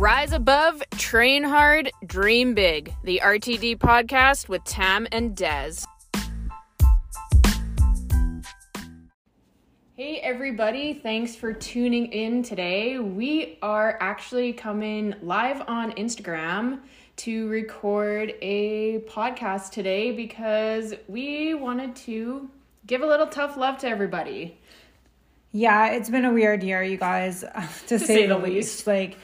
Rise above, train hard, dream big. The RTD podcast with Tam and Dez. Hey everybody, thanks for tuning in today. We are actually coming live on Instagram to record a podcast today because we wanted to give a little tough love to everybody. Yeah, it's been a weird year, you guys, to, say, the least. Like,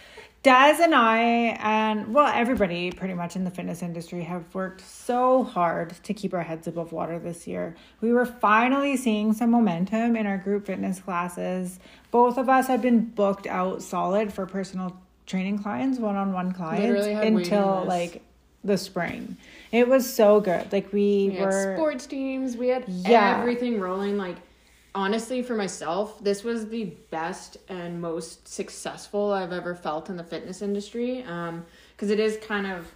Daz and I, and well, everybody pretty much in the fitness industry have worked so hard to keep our heads above water this year. We were finally seeing some momentum in our group fitness classes. Both of us had been booked out solid for personal training clients, one on one clients, until like the spring. It was so good. Like, we, We were. sports teams, we had Yeah. everything rolling. Like, honestly, for myself, this was the best and most successful I've ever felt in the fitness industry. Um, because it is kind of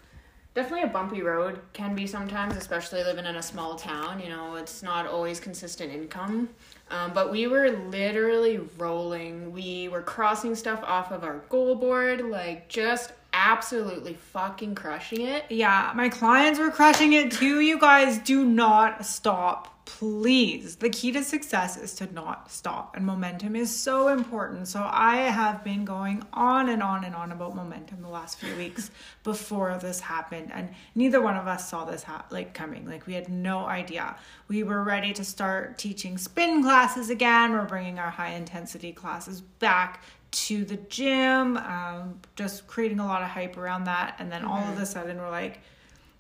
definitely a bumpy road, can be sometimes, especially living in a small town. You know, it's not always consistent income. Um, but we were literally rolling. We were crossing stuff off of our goal board, like just absolutely fucking crushing it. Yeah, my clients were crushing it too. You guys do not stop, please. The key to success is to not stop, and momentum is so important. So, I have been going on and on and on about momentum the last few weeks before this happened, and neither one of us saw this ha- like coming. Like, we had no idea. We were ready to start teaching spin classes again, we're bringing our high intensity classes back to the gym, um, just creating a lot of hype around that. And then all of a sudden, we're like,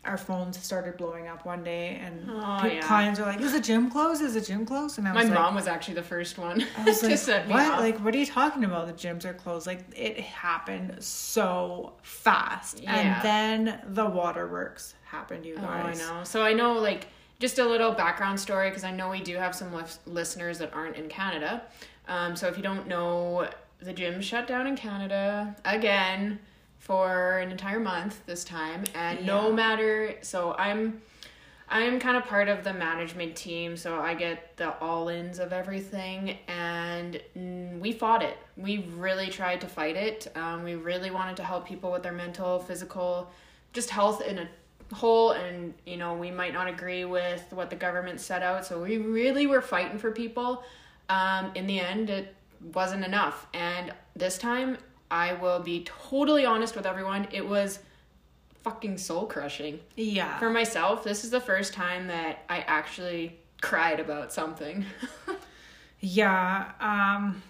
our phones started blowing up one day, and Oh, yeah. clients are like, "Is the gym closed? Is the gym closed?" And I My was like, My mom was actually the first one I was to like, what? Like, what are you talking about? The gyms are closed. Like, it happened so fast, Yeah. and then the waterworks happened. You guys, oh, I know. So I know, like, just a little background story because I know we do have some lis- listeners that aren't in Canada. Um, so if you don't know, the gym shut down in Canada again for an entire month this time, and no matter. So I'm. I'm kind of part of the management team, so I get the all ins of everything, and we fought it. We really tried to fight it. Um, we really wanted to help people with their mental, physical, just health in a whole. And, you know, we might not agree with what the government set out, so we really were fighting for people. Um, in the end, it wasn't enough. And this time, I will be totally honest with everyone, it was fucking soul crushing Yeah. for myself, this is the first time that I actually cried about something. Yeah. Um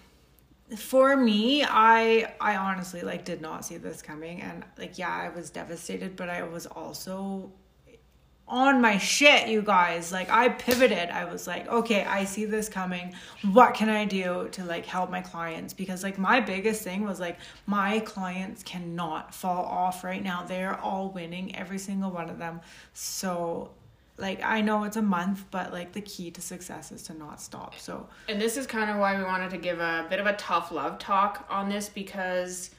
for me, I I honestly like did not see this coming and like yeah, I was devastated, but I was also on my shit, you guys. Like I pivoted. I was like, okay, I see this coming. What can I do to like help my clients? Because like my biggest thing was like my clients cannot fall off right now. They're all winning, every single one of them. So like I know it's a month, but like the key to success is to not stop. So and this is kind of why we wanted to give a bit of a tough love talk on this because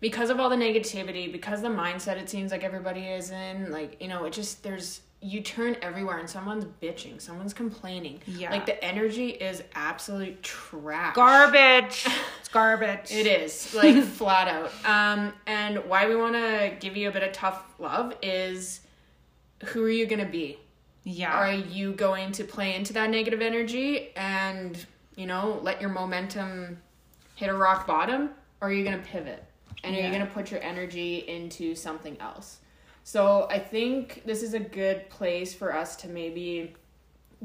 because of all the negativity, because the mindset it seems like everybody is in, like, you know, it just there's you turn everywhere and someone's bitching, someone's complaining. Yeah. Like the energy is absolute trash. garbage. it's garbage. It is like flat out. Um, and why we want to give you a bit of tough love is who are you gonna be? Yeah. Are you going to play into that negative energy and you know let your momentum hit a rock bottom, or are you gonna pivot and are you gonna put your energy into something else? So I think this is a good place for us to maybe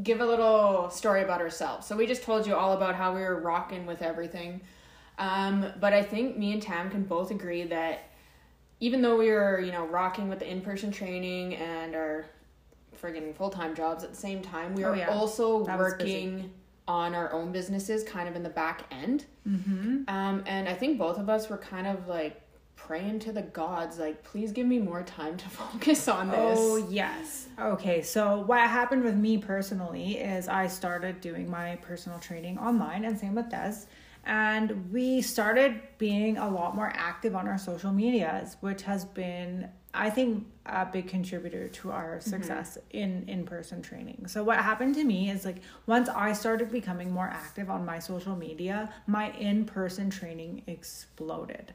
give a little story about ourselves. So we just told you all about how we were rocking with everything. Um, but I think me and Tam can both agree that even though we were, you know, rocking with the in-person training and our friggin' full-time jobs at the same time, we Oh, were yeah. also That working on our own businesses kind of in the back end. Mm-hmm. Um, and I think both of us were kind of like praying to the gods, like, please give me more time to focus on this. Oh, yes. Okay, so what happened with me personally is I started doing my personal training online, and same with Des. And we started being a lot more active on our social medias, which has been I think a big contributor to our mm-hmm. success in in person training. So what happened to me is like once I started becoming more active on my social media, my in person training exploded.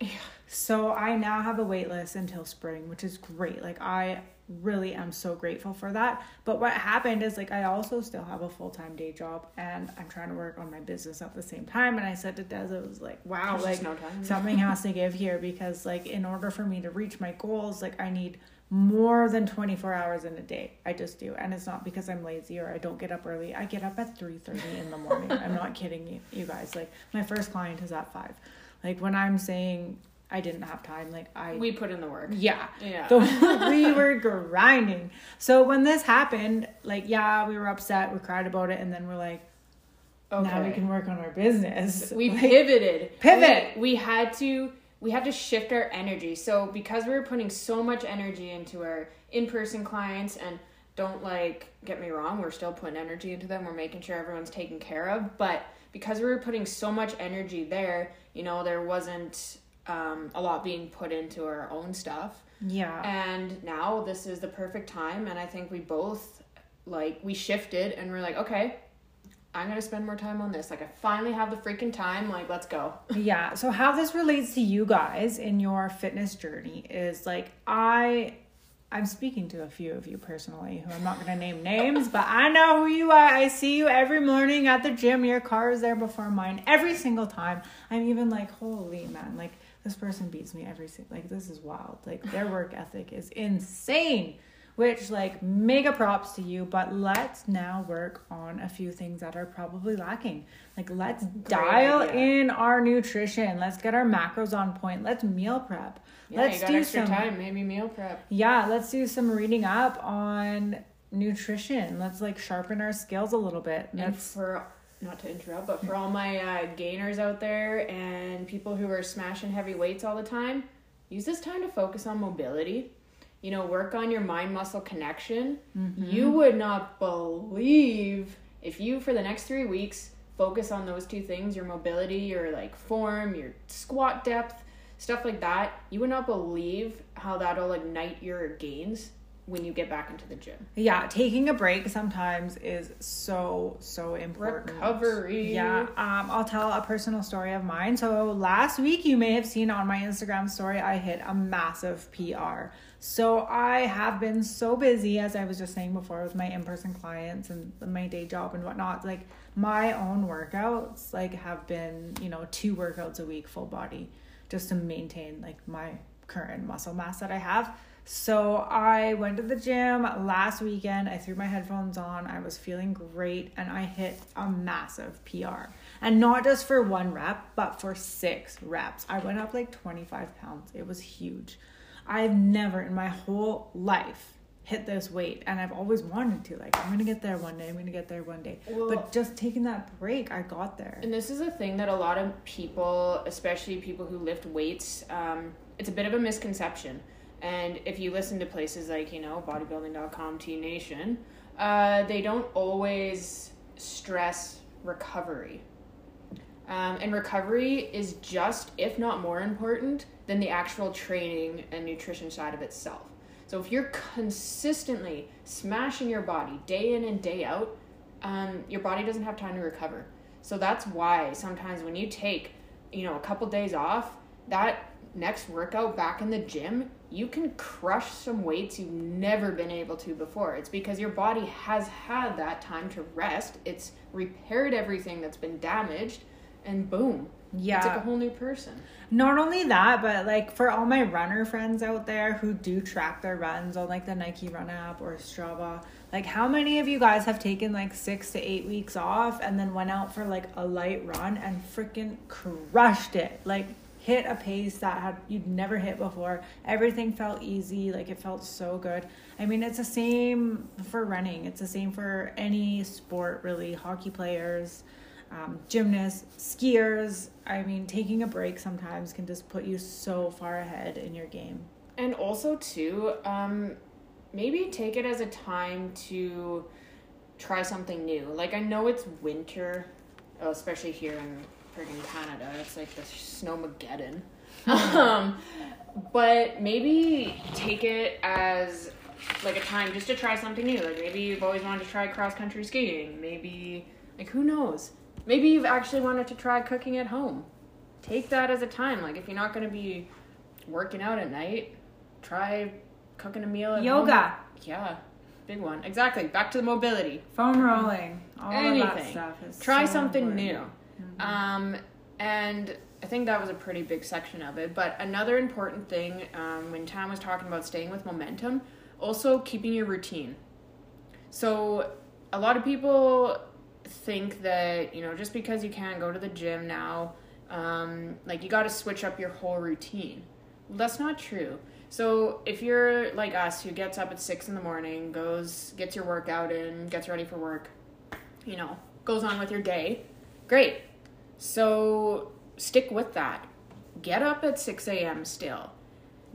So I now have a wait list until spring, which is great. Like I really am so grateful for that. But what happened is like I also still have a full time day job and I'm trying to work on my business at the same time. And I said to Des, it was like, wow, There's like no time. something has to give here because like in order for me to reach my goals, like I need more than 24 hours in a day. I just do. And it's not because I'm lazy or I don't get up early. I get up at 3:30 in the morning. I'm not kidding you, you guys. Like my first client is at 5. Like when I'm saying I didn't have time, like I We put in the work. yeah. Yeah. So we were grinding. So when this happened, like yeah, we were upset, we cried about it and then we're like now we can work on our business. we Like, pivoted Pivot. we, we had to we had to shift our energy so because we were putting so much energy into our in-person clients and don't like get me wrong we're still putting energy into them we're making sure everyone's taken care of but because we were putting so much energy there you know there wasn't um, a lot being put into our own stuff yeah. and now this is the perfect time and i think we both like we shifted and we're like okay i'm gonna spend more time on this like i finally have the freaking time like let's go Yeah. So how this relates to you guys in your fitness journey is like I I'm speaking to a few of you personally who I'm not going to name names, but I know who you are. I see you every morning at the gym. Your car is there before mine every single time. I'm even like, "Holy man, like this person beats me every single like this is wild. Like their work ethic is insane." Which like mega props to you, but let's now work on a few things that are probably lacking. Like let's dial idea. in our nutrition. Let's get our macros on point. Let's meal prep. yeah let's you got do extra some time maybe meal prep yeah, let's do some reading up on nutrition. Let's like sharpen our skills a little bit. and That's for not to interrupt but for all my uh, gainers out there and people who are smashing heavy weights all the time use this time to focus on mobility. You know work on your mind muscle connection. Mm-hmm. you would not believe if you for the next three weeks focus on those two things your mobility your like form your squat depth stuff like that. You would not believe how that'll ignite your gains when you get back into the gym yeah, taking a break sometimes is so so important. recovery Yeah, um, I'll tell a personal story of mine. So last week, you may have seen on my Instagram story, I hit a massive PR. So I have been so busy, as I was just saying before, with my in-person clients and my day job and whatnot. Like my own workouts, like have been, you know, two workouts a week, full body, just to maintain like my current muscle mass that I have. So I went to the gym last weekend. I threw my headphones on. I was feeling great and I hit a massive PR. And not just for one rep, but for six reps. I went up like 25 pounds. It was huge. I've never in my whole life hit this weight and I've always wanted to. Like, I'm to get there one day. I'm to get there one day. Well- but just taking that break, I got there. And this is a thing that a lot of people, especially people who lift weights, um, it's a bit of a misconception. And if you listen to places like, you know, bodybuilding.com, T Nation, uh, they don't always stress recovery. Um, and recovery is just, if not more important, than the actual training and nutrition side of itself. So if you're consistently smashing your body day in and day out, um, your body doesn't have time to recover. So that's why sometimes when you take, you know, a couple days off, that next workout back in the gym, you can crush some weights you've never been able to before. It's because your body has had that time to rest. It's repaired everything that's been damaged, and boom, Yeah. it's like a whole new person. Not only that, but like for all my runner friends out there who do track their runs on like the Nike Run app or Strava, like how many of you guys have taken like six to eight weeks off and then went out for like a light run and freaking crushed it? Like hit a pace that had you'd never hit before. Everything felt easy, like it felt so good. I mean, it's the same for running. It's the same for any sport really. Hockey players, um, gymnasts, skiers. I mean, taking a break sometimes can just put you so far ahead in your game. And also too, um, maybe take it as a time to try something new. Like I know it's winter, especially here in friggin' Canada. It's like the snowmageddon. um, but maybe take it as like a time just to try something new. Like maybe you've always wanted to try cross country skiing. Maybe like who knows? Maybe you've actually wanted to try cooking at home. Take that as a time. Like if you're not gonna be working out at night, try cooking a meal at Yoga. home. Yeah. Big one. Exactly. Back to the mobility. Foam rolling. All of that Anything. stuff is Try so something important. new. Um, and I think that was a pretty big section of it. But another important thing um, when Tam was talking about staying with momentum, also keeping your routine. So a lot of people think that you know just because you can't go to the gym now, um, like you got to switch up your whole routine. Well, that's not true. So if you're like us, who gets up at six in the morning, goes gets your workout in, gets ready for work, you know, goes on with your day, great. So stick with that. Get up at 6 a.m. still.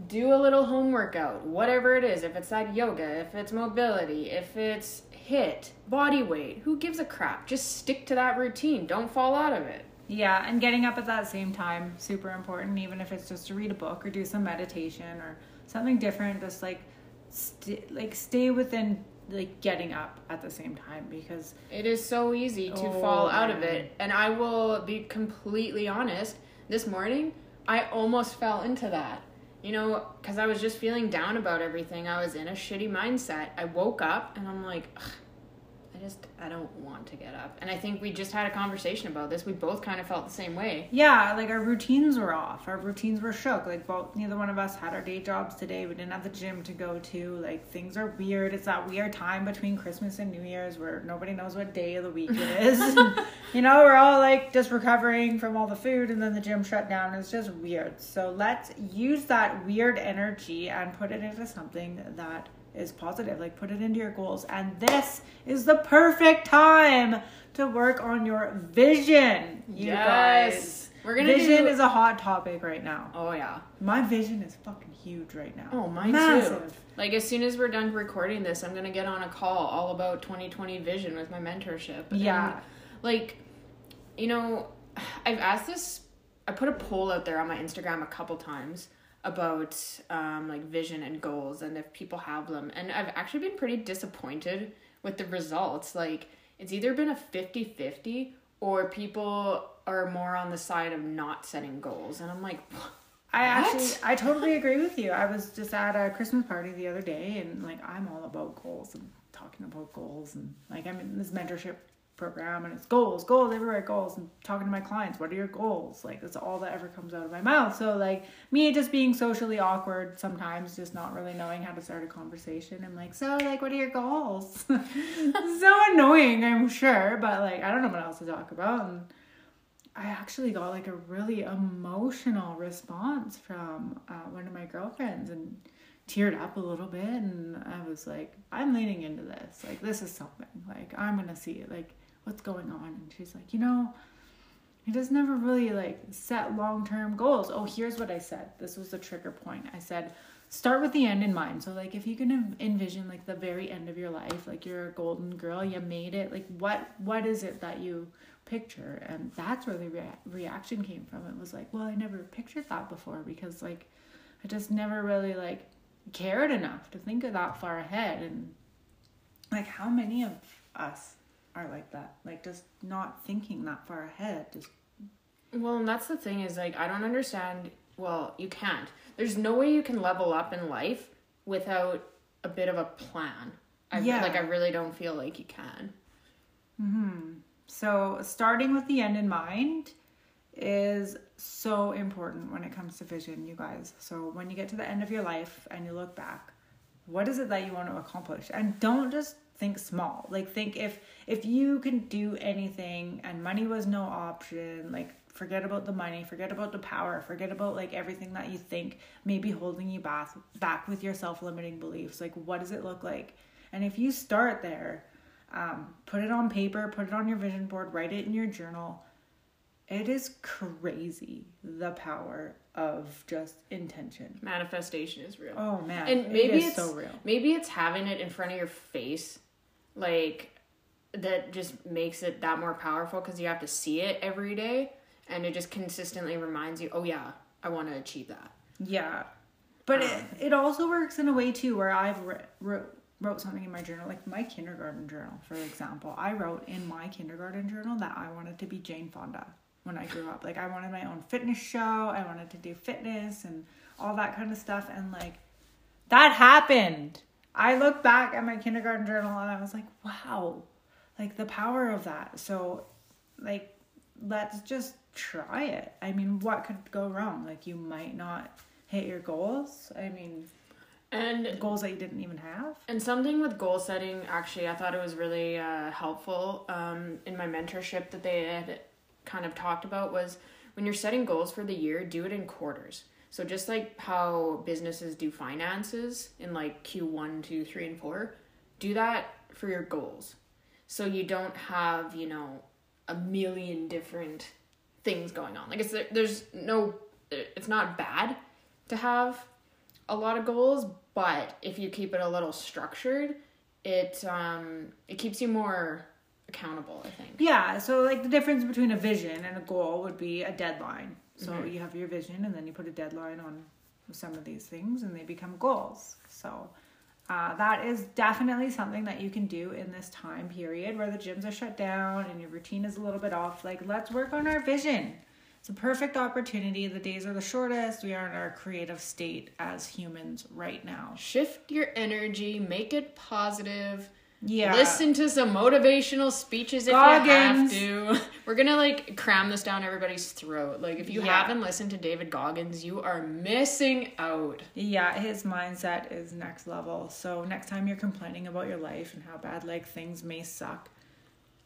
Do a little home workout, whatever it is. If it's that yoga, if it's mobility, if it's HIIT, body weight, who gives a crap? Just stick to that routine. Don't fall out of it. Yeah, and getting up at that same time super important. Even if it's just to read a book or do some meditation or something different, just like st- like stay within like getting up at the same time because It is so easy to Oh, fall out of it. And I will be completely honest. This morning, I almost fell into that. You know, because I was just feeling down about everything. I was in a shitty mindset. I woke up and I'm like, "Ugh, I just, I don't want to get up. And I think we just had a conversation about this. We both kind of felt the same way. yeah, like our routines were off. Our routines were shook. Like both neither one of us had our day jobs today. We didn't have the gym to go to. Like things are weird. It's that weird time between Christmas and New Year's where nobody knows what day of the week it is. you know, we're all like just recovering from all the food and then the gym shut down. It's just weird. So let's use that weird energy and put it into something that is positive. Like put it into your goals. And this is the perfect time to work on your vision. You guys. We're to vision do... is a hot topic right now. oh, yeah. My vision is fucking huge right now. Oh, mine Massive. too. Like as soon as we're done recording this, I'm gonna get on a call all about 2020 vision with my mentorship. Yeah. And, like, you know, I've asked this. I put a poll out there on my Instagram a couple times about um, like vision and goals and if people have them, and I've actually been pretty disappointed with the results. Like it's either been a 50-50 or people are more on the side of not setting goals, and I'm like. I actually, I totally agree with you. I was just at a Christmas party the other day, and like I'm all about goals and talking about goals, and like I'm in this mentorship program, and it's goals, goals everywhere, goals, and talking to my clients. What are your goals? Like that's all that ever comes out of my mouth. So like me just being socially awkward sometimes, just not really knowing how to start a conversation. I'm like, so like, what are your goals? so annoying, I'm sure, but like I don't know what else to talk about. And, I actually got like a really emotional response from uh, one of my girlfriends and teared up a little bit. And I was like, I'm leaning into this. Like, this is something. Like, I'm to see it. Like, what's going on? And she's like, you know, he just never really like set long term goals. Oh, here's what I said. This was the trigger point. I said, start with the end in mind. So, like, if you can en- envision like the very end of your life, like you're a golden girl, you made it. Like, what what is it that you picture? And that's where the rea- reaction came from. It was like, well, I never pictured that before because like I just never really like cared enough to think of that far ahead. And like, how many of us are like that? Like, just not thinking that far ahead. Just Well, and that's the thing is like I don't understand. Well, you can't. There's no way you can level up in life without a bit of a plan. I Yeah. like I really don't feel like you can. Mhm. So, starting with the end in mind is so important when it comes to vision, you guys. So, when you get to the end of your life and you look back, what is it that you want to accomplish? And don't just think small. Like think if if you can do anything and money was no option, like forget about the money, forget about the power, forget about like everything that you think may be holding you back back with your self-limiting beliefs. Like what does it look like? And if you start there, um, put it on paper, put it on your vision board, write it in your journal. It is crazy the power of just intention. Manifestation is real. Oh man, and maybe it it's so real. maybe it's having it in front of your face, like that just makes it that more powerful because you have to see it every day. and it just consistently reminds you, oh yeah, I want to achieve that. Yeah. But it, um. it also works in a way too where I've wr- wrote, wrote something in my journal, like my kindergarten journal, for example. I wrote in my kindergarten journal that I wanted to be Jane Fonda when I grew up. Like I wanted my own fitness show, I wanted to do fitness and all that kind of stuff. And like that happened. I look back at my kindergarten journal and I was like, wow, like the power of that. So, like, let's just try it. I mean, what could go wrong? Like, you might not hit your goals. I mean, And goals that you didn't even have. And something with goal setting, actually, I thought it was really uh, helpful um, in my mentorship that they had kind of talked about was when you're setting goals for the year, do it in quarters. So just like how businesses do finances in like Q1, 2, 3, and 4, do that for your goals. So you don't have, you know, a million different things going on. Like it's there's no it's not bad to have a lot of goals, but if you keep it a little structured, it um it keeps you more accountable, I think. Yeah, so like the difference between a vision and a goal would be a deadline. So you have your vision and then you put a deadline on some of these things and they become goals. So uh, that is definitely something that you can do in this time period where the gyms are shut down and your routine is a little bit off. Like, let's work on our vision. It's a perfect opportunity. The days are the shortest. We are in our creative state as humans right now. Shift your energy, make it positive. Yeah. Listen to some motivational speeches if Goggins. you have to. We're gonna like cram this down everybody's throat. Like if you Yeah. haven't listened to David Goggins, you are missing out. Yeah, his mindset is next level. So next time you're complaining about your life and how bad like things may suck,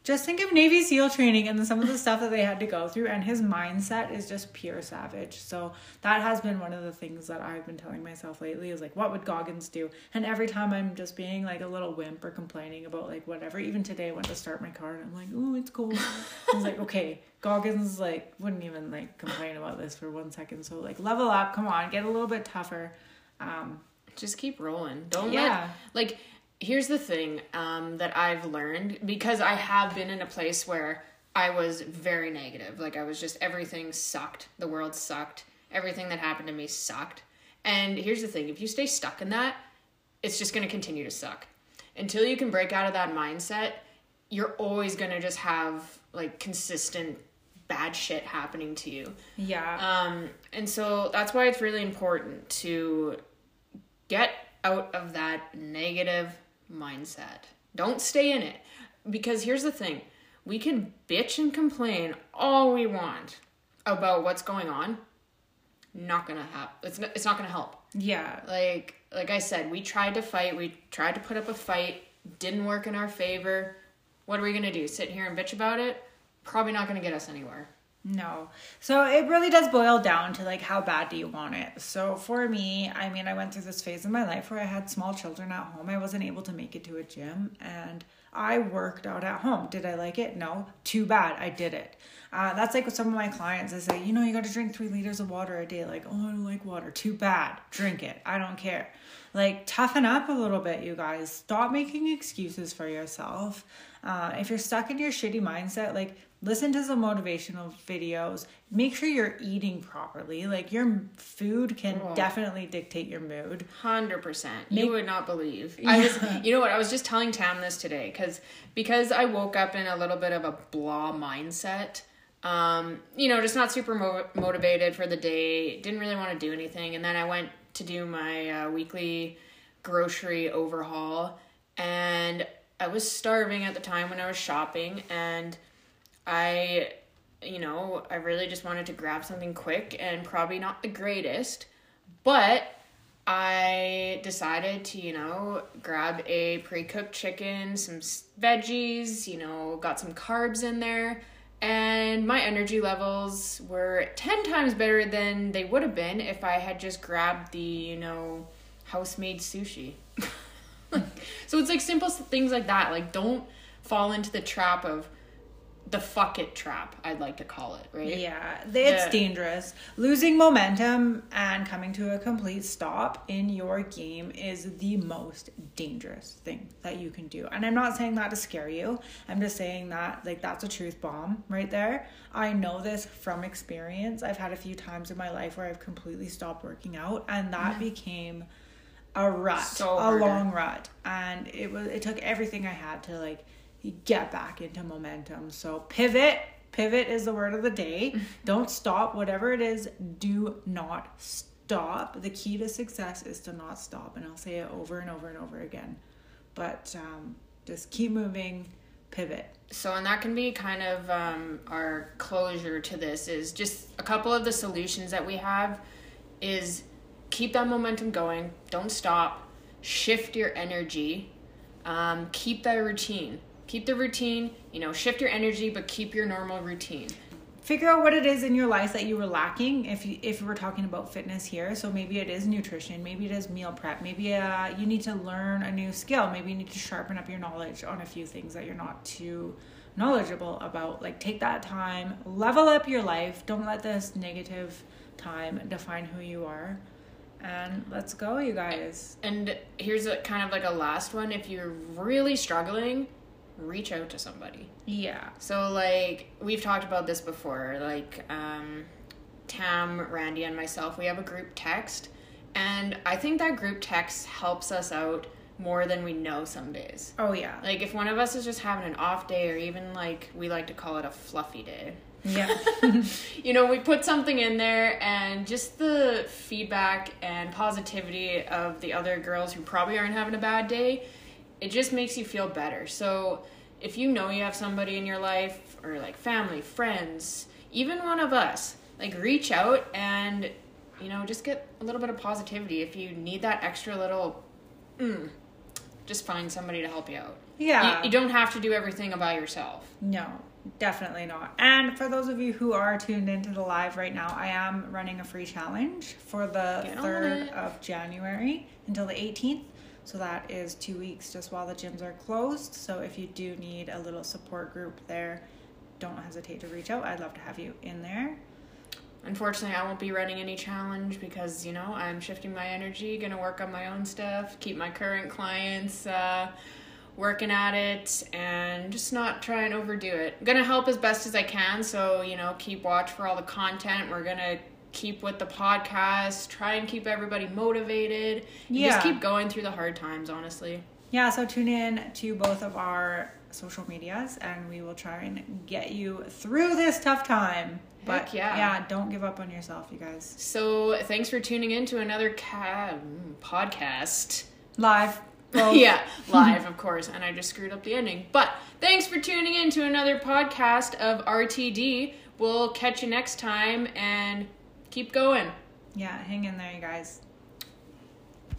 just think of Navy SEAL training and some of the stuff that they had to go through and his mindset is just pure savage. So that has been one of the things that I've been telling myself lately is like what would Goggins do? And every time I'm just being like a little wimp or complaining about like whatever. Even today I went to start my car and I'm like, "Oh, it's cold." I was like, "Okay, Goggins like wouldn't even like complain about this for one second." So like level up, come on, get a little bit tougher. Um Just keep rolling. Don't Yeah. let like here's the thing um that I've learned because I have been in a place where I was very negative. Like I was just everything sucked. The world sucked. Everything that happened to me sucked. And here's the thing, if you stay stuck in that, it's just going to continue to suck. Until you can break out of that mindset, you're always going to just have like consistent bad shit happening to you. yeah. Um, and so that's why it's really important to get out of that negative mindset. Don't stay in it. Because here's the thing we can bitch and complain all we want about what's going on. Not gonna happen. It's not, it's not gonna help. yeah. Like like I said, we tried to fight. We tried to put up a fight. Didn't work in our favor. What are we gonna do? Sit here and bitch about it? Probably not gonna get us anywhere. No. So it really does boil down to like how bad do you want it? So for me, I mean, I went through this phase in my life where I had small children at home. I wasn't able to make it to a gym and I worked out at home. Did I like it? No. Too bad. I did it. Uh, that's like with some of my clients. I say, you know, you got to drink three liters of water a day. Like, oh, I don't like water. Too bad. Drink it. I don't care. Like, toughen up a little bit, you guys. Stop making excuses for yourself. Uh, if you're stuck in your shitty mindset, like, listen to some motivational videos. Make sure you're eating properly. Like, your food can definitely dictate your mood. Hundred percent. Make- You would not believe. I was. You know what? I was just telling Tam this today because because I woke up in a little bit of a blah mindset. Um, you know, just not super mo- motivated for the day. Didn't really want to do anything, and then I went to do my uh, weekly grocery overhaul, and I was starving at the time when I was shopping, and I you know, I really just wanted to grab something quick and probably not the greatest, but I decided to, you know, grab a pre cooked chicken, some veggies, you know, got some carbs in there, and my energy levels were 10 times better than they would have been if I had just grabbed the, you know, house made sushi. so it's like simple things like that. Like, don't fall into the trap of the fuck it trap, I'd like to call it, right? Yeah, it's dangerous. Losing momentum and coming to a complete stop in your game is the most dangerous thing that you can do. And I'm not saying that to scare you. I'm just saying that like that's a truth bomb right there. I know this from experience. I've had a few times in my life where I've completely stopped working out and that became a rut, So a long rut. And it was it took everything I had to like get back into momentum. So pivot, pivot is the word of the day. Don't stop. Whatever it is, do not stop. The key to success is to not stop. And I'll say it over and over and over again. But um, just keep moving, pivot. So, and that can be kind of um, our closure to this is just a couple of the solutions that we have is keep that momentum going, don't stop, shift your energy, um, keep that routine. Keep the routine, you know, shift your energy, but keep your normal routine. Figure out what it is in your life that you were lacking. If you, if we're talking about fitness here, so maybe it is nutrition, maybe it is meal prep, maybe uh, you need to learn a new skill, maybe you need to sharpen up your knowledge on a few things that you're not too knowledgeable about. Like take that time, level up your life. Don't let this negative time define who you are. And let's go, you guys. And here's a kind of like a last one. If you're really struggling, reach out to somebody. Yeah. So like we've talked about this before, like um, Tam, Randy, and myself, we have a group text, and I think that group text helps us out more than we know some days. Oh yeah. Like if one of us is just having an off day, or even like we like to call it a fluffy day. Yeah. you know, we put something in there, and just the feedback and positivity of the other girls who probably aren't having a bad day, it just makes you feel better. So, if you know you have somebody in your life, or like family, friends, even one of us, like reach out and, you know, just get a little bit of positivity. If you need that extra little, mm, just find somebody to help you out. Yeah. You, you don't have to do everything by yourself. No, definitely not. And for those of you who are tuned into the live right now, I am running a free challenge for the Get 3rd of January until the 18th. So that is two weeks just while the gyms are closed. So if you do need a little support group there, don't hesitate to reach out. I'd love to have you in there. Unfortunately, I won't be running any challenge because, you know, I'm shifting my energy, gonna work on my own stuff, keep my current clients uh, working at it, and just not try and overdo it. gonna help as best as I can, so, you know, keep watch for all the content. We're gonna keep with the podcast, try and keep everybody motivated. Yeah. Just keep going through the hard times, honestly. Yeah, so tune in to both of our social medias and we will try and get you through this tough time. Heck But yeah. yeah, don't give up on yourself, you guys. So, thanks for tuning in to another ca- mm, podcast. Live. yeah, live, of course. And I just screwed up the ending. But thanks for tuning in to another podcast of RTD. We'll catch you next time and keep going. Yeah, hang in there, you guys.